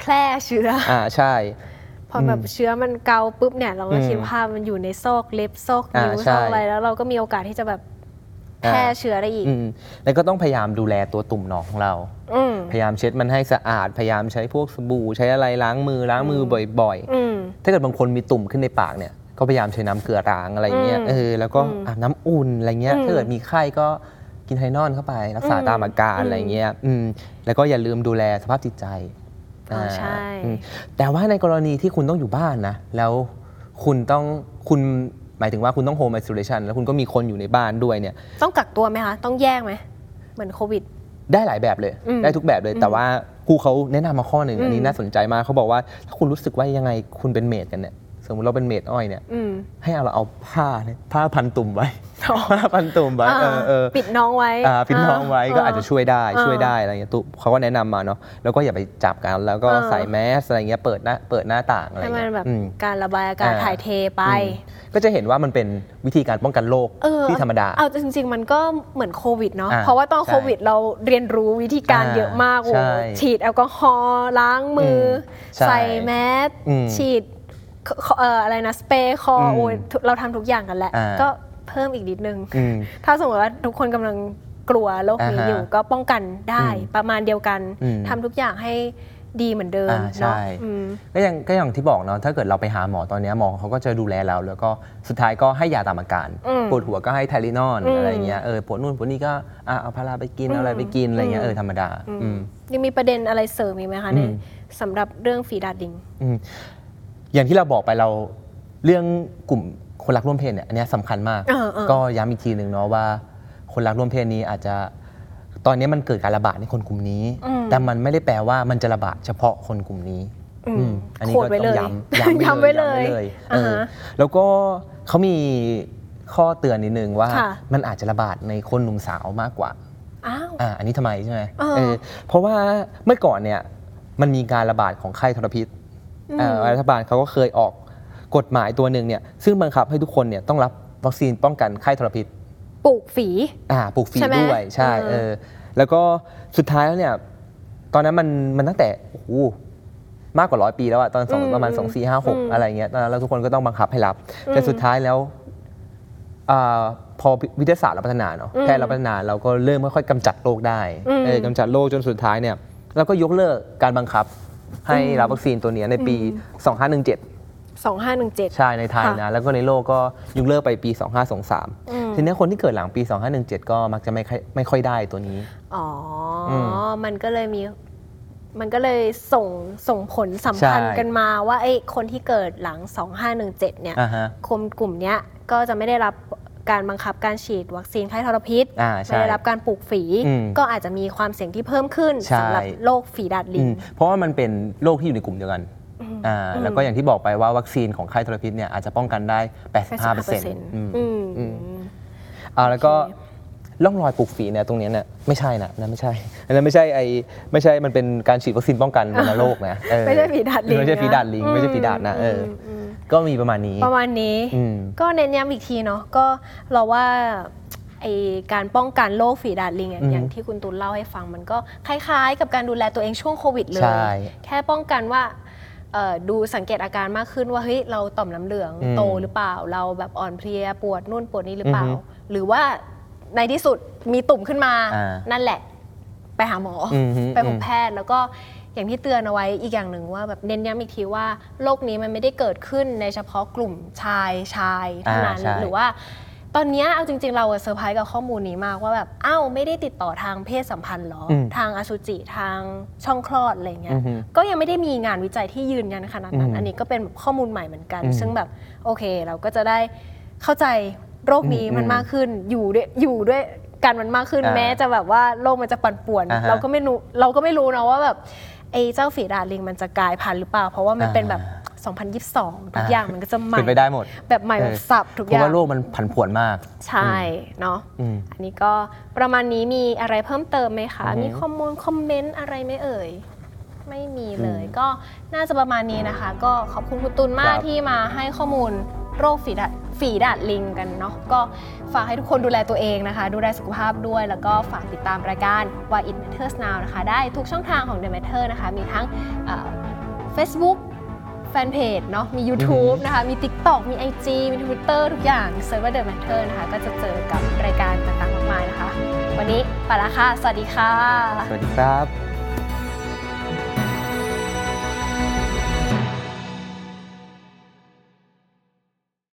แพร่เชื้ออ่าใช่ พอแบบเชื้อมันเกาปุ๊บเนี่ย เราก็อืมคิดภาพมันอยู่ในซอกเล็บซอกอ่านิ้วใช่ซอกอะไรแล้วเราก็มีโอกาสที่จะแบบแพร่อ่าเชื้อได้อีกอืมแล้วก็ต้องพยายามดูแลตัวตุ่มหนองของเราอืมพยายามเช็ดมันให้สะอาด พยายามใช้พวกสบู่ใช้อะไรล้างมือล้างมือบ่อยอืมๆถ้าเกิดบางคนมีตุ่มขึ้นในปากเนี่ย ก็พยายามใช้น้ำเกลือล้างอะไรเงี้ยอืมเออ แล้วก็อืมอาบน้ำอุ่นอะไรเงี้ยอืมถ้าเกิดมีไข้ก็กินไทนอนเข้าไป รักษาอืมตามอาการอืมอะไรเงี้ย อืม แล้วก็อย่าลืมดูแลสภาพจิตใจ อ๋อใช่ อืมแต่ว่าในกรณีที่คุณต้องอยู่บ้านนะ แล้วคุณต้องคุณหมายถึงว่าคุณต้องโฮมไอโซเลชันแล้วคุณก็มีคนอยู่ในบ้านด้วยเนี่ย ต้องกักตัวไหมคะ ต้องแยกไหม เหมือนโควิด ได้หลายแบบเลย อืมได้ทุกแบบเลย แต่ว่าครูเขาแนะนำมาข้อหนึ่งอันนี้อืม น่าสนใจมากเขาบอกว่าถ้าคุณรู้สึกว่ายังไงคุณเป็นเมดกันเนี่ย สมมติเราเป็นเมดอ้อยเนี่ยอืม ให้เอาเราเอาผ้าเนี่ยผ้าพันตุ่มไว้ผ้าพันตุ่มไว้เออเออ ปิดน้องไว้อ่าพินน้องไว้ก็อาจจะช่วยได้อ่าช่วยได้อะไรเงี้ยตุเขาก็แนะนำมาเนาะแล้วก็อย่าไปจับกันแล้วก็อ่าใส่แมสอะไรเงี้ยเปิดหน้าเปิดหน้าต่างอะไรให้มันเงี้ยแบบอืม การระบายอากาศอ่า ถ่ายเทไป อืมก็จะเห็นว่ามันเป็นวิธีการป้องกันโรคเออ ที่ธรรมดา เอาจริง ๆ มันก็เหมือนโควิดเนาะอ่าเพราะว่าตอนใช่โควิดเราเรียนรู้วิธีการอ่าเยอะมากโอ้ใช่ฉีดแอลกอฮอล์ล้างมืออมใช่ใส่แมสอืม ฉีด เอ่ออะไรนะสเปรย์คออมโอ้ยเราทำทุกอย่างกันแหละ อ่า ก็เพิ่มอีกนิดนึง อืม ถ้าสมมติว่าทุกคนกำลังกลัวโรคนี้อ่าฮะอยู่ก็ป้องกันได้อืมประมาณเดียวกันอืมทำทุกอย่างให้ดีเหมือนเดิมอ่าใช่ เนาะอืม ก็ยังก็อย่างที่บอกเนาะถ้าเกิดเราไปหาหมอตอนเนี้ยหมอเขาก็จะดูแลเรา แล้วก็สุดท้ายก็ให้ยาตามอาการอืมปวดหัวก็ให้ไทลินอนอืมอะไรเงี้ยเออปวดนู่นปวดนี่ก็อะเอาพาราไปกินอืมเอาอะไรไปกินอะไรเงี้ยอืม เออธรรมดาอืมยังมีประเด็นอะไรเสริมอีกไหมคะอืมเนี่ยสำหรับเรื่องฝีดาดลิง อืม อย่างที่เราบอกไปเราเรื่องกลุ่มคนรักร่วมเพศเนี่ยอันเนี้ยสำคัญมาก เออเออ ก็ย้ำอีกทีหนึ่งเนาะว่า คนรักร่วมเพศนี้อาจจะตอนนี้มันเกิดการระบาดในคนกลุ่มนี้ อืม แต่มันไม่ได้แปลว่ามันจะระบาดเฉพาะคนกลุ่มนี้ อืมอืมอันนี้โคก็ดไว้ต้เลองยย้ำย้ำย้ำไว้เลยย้ำไว้เลยเออ่าอฮะแล้วก็เขามีข้อเตือนนิดนึงว่าค่ะ มันอาจจะระบาดในคนหนุ่มสาวมากกว่า อ้าว อ่าอันนี้ทำไมใช่ไหมเออ เออเพราะว่าเมื่อก่อนเนี่ยมันมีการระบาดของไข้ทรพิษเอ่อรัฐบาลเขาก็เคยออกกฎหมายตัวหนึ่งเนี่ยซึ่งบังคับให้ทุกคนเนี่ยต้องรับวัคซีนป้องกันไข้ทรพิษปลูกฝีอ่าปลูกฝีใช่ไหมด้วยใช่เออเออแล้วก็สุดท้ายแล้วเนี่ยตอนนั้นมันมันตั้งแต่โอ้โหมากกว่าร้อยปีแล้วอะตอนสองประมาณสองสี่ห้าหกอะไรเงี้ยตอนนั้นเราทุกคนก็ต้องบังคับให้รับ แต่สุดท้ายแล้วอ่าพอวิทยาศาสตร์เราพัฒนาเนาะแพทย์เราพัฒนาเราก็เริ่มค่อยๆกำจัดโรคได้เออกำจัดโรคจนสุดท้ายเนี่ยเราก็ยกเลิกการบังคับ ให้รับวัคซีนตัวเนี้ยในปี 2517 2517 ใช่ในไทยค่ะนะ แล้วก็ในโลกก็ยกเลิกไปปีอืม2523 ทีนี้คนที่เกิดหลังปี 2517 ก็มักจะไม่ค่อยไม่ค่อยได้ตัวนี้ อ๋ออม มันก็เลยมีมันก็เลยส่งส่งผลสัมพันธ์ใช่ กันมาว่าไอ้คนที่เกิดหลัง 2517 เนี่ยอ่าฮะ คนกลุ่มเนี้ยก็จะไม่ได้รับ การบังคับการฉีดวัคซีนไข้ทรพิษอ่าใช่ ไม่ได้รับการปลูกฝีอืมก็อาจจะมีความเสี่ยงที่เพิ่มขึ้นใช่ สำหรับโรคฝีดาดลิอืง มเพราะว่ามันเป็นโรคที่อยู่ในกลุ่มเดียวกันอ่าแล้วก็อย่างที่บอกไปว่าวัคซีนของไข้ทรพิษเนี่ยอาจจะป้องกันได้ 85%อืมอืม อืม อ่าแล้วก็ร่องรอยปลูกฝีเนี่ยตรงเนี้ยเนี่ยไม่ใช่นะนั่นไม่ใช่อันนั้นไม่ใช่ไอไม่ใช่มันเป็นการฉีดวัคซีนป้องกันวัณโรคนะเออไม่ใช่ฝีดาดลิงไม่ใช่ฝีดาดลิงนะไม่ใช่ฝีดาดนะเอออมอืม ก็มีประมาณนี้ ประมาณนี้ อืม ก็เน้นย้ำอีกทีเนาะก็เราว่าไอการป้องกันโรคฝีดาดลิงอะอืมอย่างที่คุณตูนเล่าให้ฟังมันก็คล้ายๆ กับการดูแลตัวเองช่วงโควิดเลย ใช่แค่ป้องกันว่าเอ่อดูสังเกตอาการมากขึ้นว่าเฮ้ยเราต่อมน้ำเหลืองอืมโตหรือเปล่า เราแบบอ่อนเพลียปวดนู่นปวดนี่หรือเปล่า อือฮึหรือว่าในที่สุดมีตุ่มขึ้นมา อ่านั่นแหละ ไปหาหมอออฮึไปพบแพทย์แล้วก็ อย่างที่เตือนเอาไว้อีกอย่างหนึ่งว่าแบบเน้นย้ำอีกทีว่าโรคนี้มันไม่ได้เกิดขึ้นในเฉพาะกลุ่มชายชายเท่านั้นอ่าใช่ หรือว่า ตอนเนี้ยเอาจริง ๆ เราอะเซอร์ไพรส์กับข้อมูลนี้มากว่าแบบอ้าวไม่ได้ติดต่อทางเพศสัมพันธ์เหรออม ทางอสุจิทางช่องคลอดอะไรเงี้อืยอฮึ ก็ยังไม่ได้มีงานวิจัยที่ยืนยันขนาดนั้น อืมอันนี้ก็เป็นแบบข้อมูลใหม่เหมือนกัน อืมซึ่งแบบโอเคเราก็จะได้เข้าใจโรคนี้อืมมันมากขึ้น อยู่ด้วยอยู่ด้วยกันมันมากขึ้นอ่าแม้จะแบบว่าโลกมันจะปั่นป่วน อ่าฮะเราก็ไม่รู้เราก็ไม่รู้นะว่าแบบ ไอ้เจ้าฝีดาดลิงมันจะกลายพันธุ์หรือเปล่า เพราะว่ามันเป็นแบบ 2022 ทุกอย่างมันก็จะใหม่เป็นไปได้หมด แบบใหม่แบบสับทุกเพอย่าราะง ว่าโลกมันผันผวนมาก ใช่เนาะ อืม อันนี้ก็ประมาณนี้มีอะไรเพิ่มเติมไหมคะ อือฮึมีคอมมูนคอมเมนต์อะไรไหมเอ่ย ไม่มีเลยอืมก็น่าจะประมาณนี้นะคะ ก็ขอบคุณคุณตุลมากครับ ที่มาให้ข้อมูล โรคฝีดาดฝีดาดลิงกันเนาะก็ฝากให้ทุกคนดูแลตัวเองนะคะ ดูแลสุขภาพด้วย แล้วก็ฝากติดตามรายการ Why It Matters Now นะคะ ได้ทุกช่องทางของ The Matter นะคะ มีทั้งเอ่อ Facebook แฟนเพจเนาะมี YouTube นะคะ มี TikTok มี IG มี Twitter ทุกอย่างเซิร์ฟเวอร์ The Matter นะคะ ก็จะเจอกับรายการต่างๆมากมายนะคะ วันนี้ไปละค่ะ สวัสดีค่ะ สวัสดีครับ